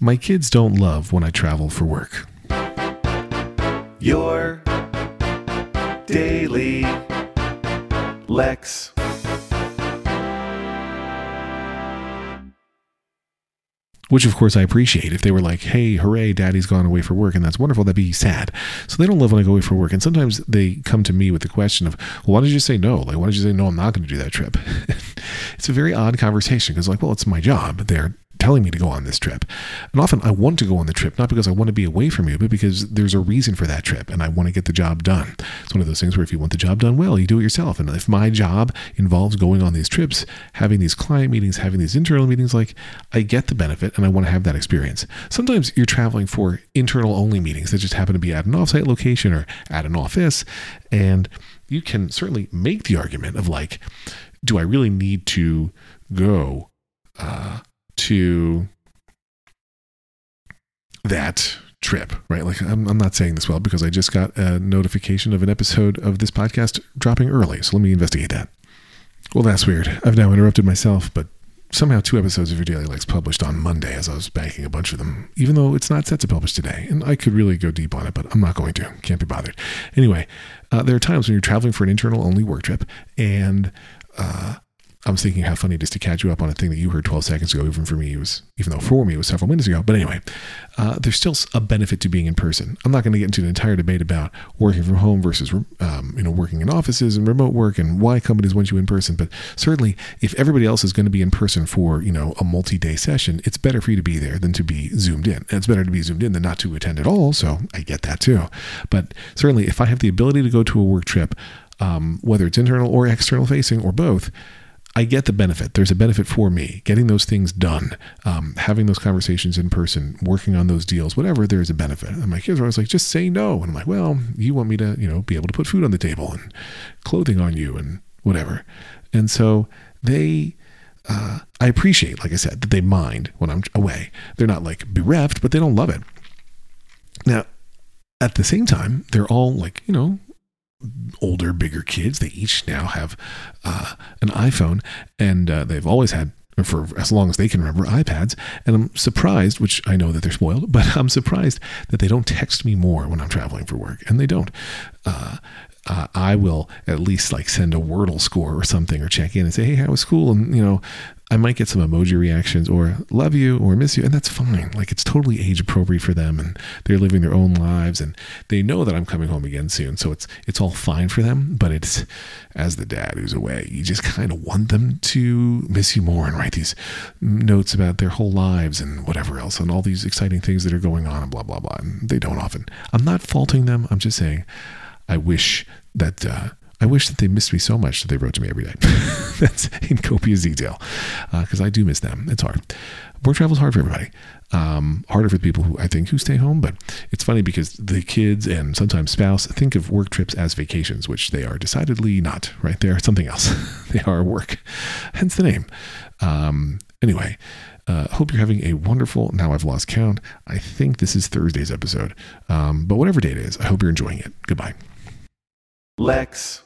My kids don't love when I travel for work. Your daily Lex. Which, of course, I appreciate. If they were like, hey, hooray, daddy's gone away for work, and that's wonderful, that'd be sad. So they don't love when I go away for work. And sometimes they come to me with the question of, well, why did you say no? Like, why did you say, no, I'm not going to do that trip? it's a very odd conversation because, like, well, it's my job. They're telling me to go on this trip. And often I want to go on the trip, not because I want to be away from you, but because there's a reason for that trip and I want to get the job done. It's one of those things where if you want the job done well, you do it yourself. And if my job involves going on these trips, having these client meetings, having these internal meetings, like I get the benefit and I want to have that experience. Sometimes you're traveling for internal only meetings that just happen to be at an offsite location or at an office. And you can certainly make the argument of like, do I really need to go uh, to that trip, right? Like, I'm, I'm not saying this well because I just got a notification of an episode of this podcast dropping early. So let me investigate that. Well, that's weird. I've now interrupted myself, but somehow two episodes of your daily Lex published on monday as i was banking a bunch of them even though it's not set to publish today and i could really go deep on it but i'm not going to can't be bothered anyway uh, there are times when you're traveling for an internal only work trip and uh, I was thinking how funny it is to catch you up on a thing that you heard 12 seconds ago. Even for me, it was, even though for me it was several minutes ago. But anyway, uh, there's still a benefit to being in person. I'm not going to get into an entire debate about working from home versus, um, you know, working in offices and remote work and why companies want you in person. But certainly, if everybody else is going to be in person for, you know, a multi-day session, it's better for you to be there than to be zoomed in. And it's better to be zoomed in than not to attend at all. So I get that too. But certainly, if I have the ability to go to a work trip, um, whether it's internal or external facing or both, I get the benefit. There's a benefit for me getting those things done, um, having those conversations in person, working on those deals, whatever. There's a benefit. And my kids are always like, just say no. And I'm like, well, you want me to, you know, be able to put food on the table and clothing on you and whatever. And so they, uh, I appreciate, like I said, that they mind when I'm away. They're not like bereft, but they don't love it. Now, at the same time, they're all like, you know, older, bigger kids. They each now have uh, an iPhone, and uh, they've always had for as long as they can remember iPads. And I'm surprised, which I know that they're spoiled, but I'm surprised that they don't text me more when I'm traveling for work, and they don't. Uh, uh, I will at least like send a Wordle score or something or check in and say, hey, how was school? And, you know, I might get some emoji reactions or love you or miss you, and that's fine. Like it's totally age appropriate for them, and they're living their own lives, and they know that I'm coming home again soon, so it's it's all fine for them. But it's as the dad who's away, you just kind of want them to miss you more and write these notes about their whole lives and whatever else, and all these exciting things that are going on, and blah blah blah. And they don't often. I'm not faulting them. I'm just saying, I wish that. Uh, I wish that they missed me so much that they wrote to me every day. That's in copious detail because uh, I do miss them. It's hard. Work travel is hard for everybody. Um, harder for the people who I think who stay home, but it's funny because the kids and sometimes spouse think of work trips as vacations, which they are decidedly not. Right? They are something else. they are work, hence the name. Um, anyway. Uh, hope you're having a wonderful. Now I've lost count. I think this is Thursday's episode, um, but whatever day it is, I hope you're enjoying it. Goodbye. Lex.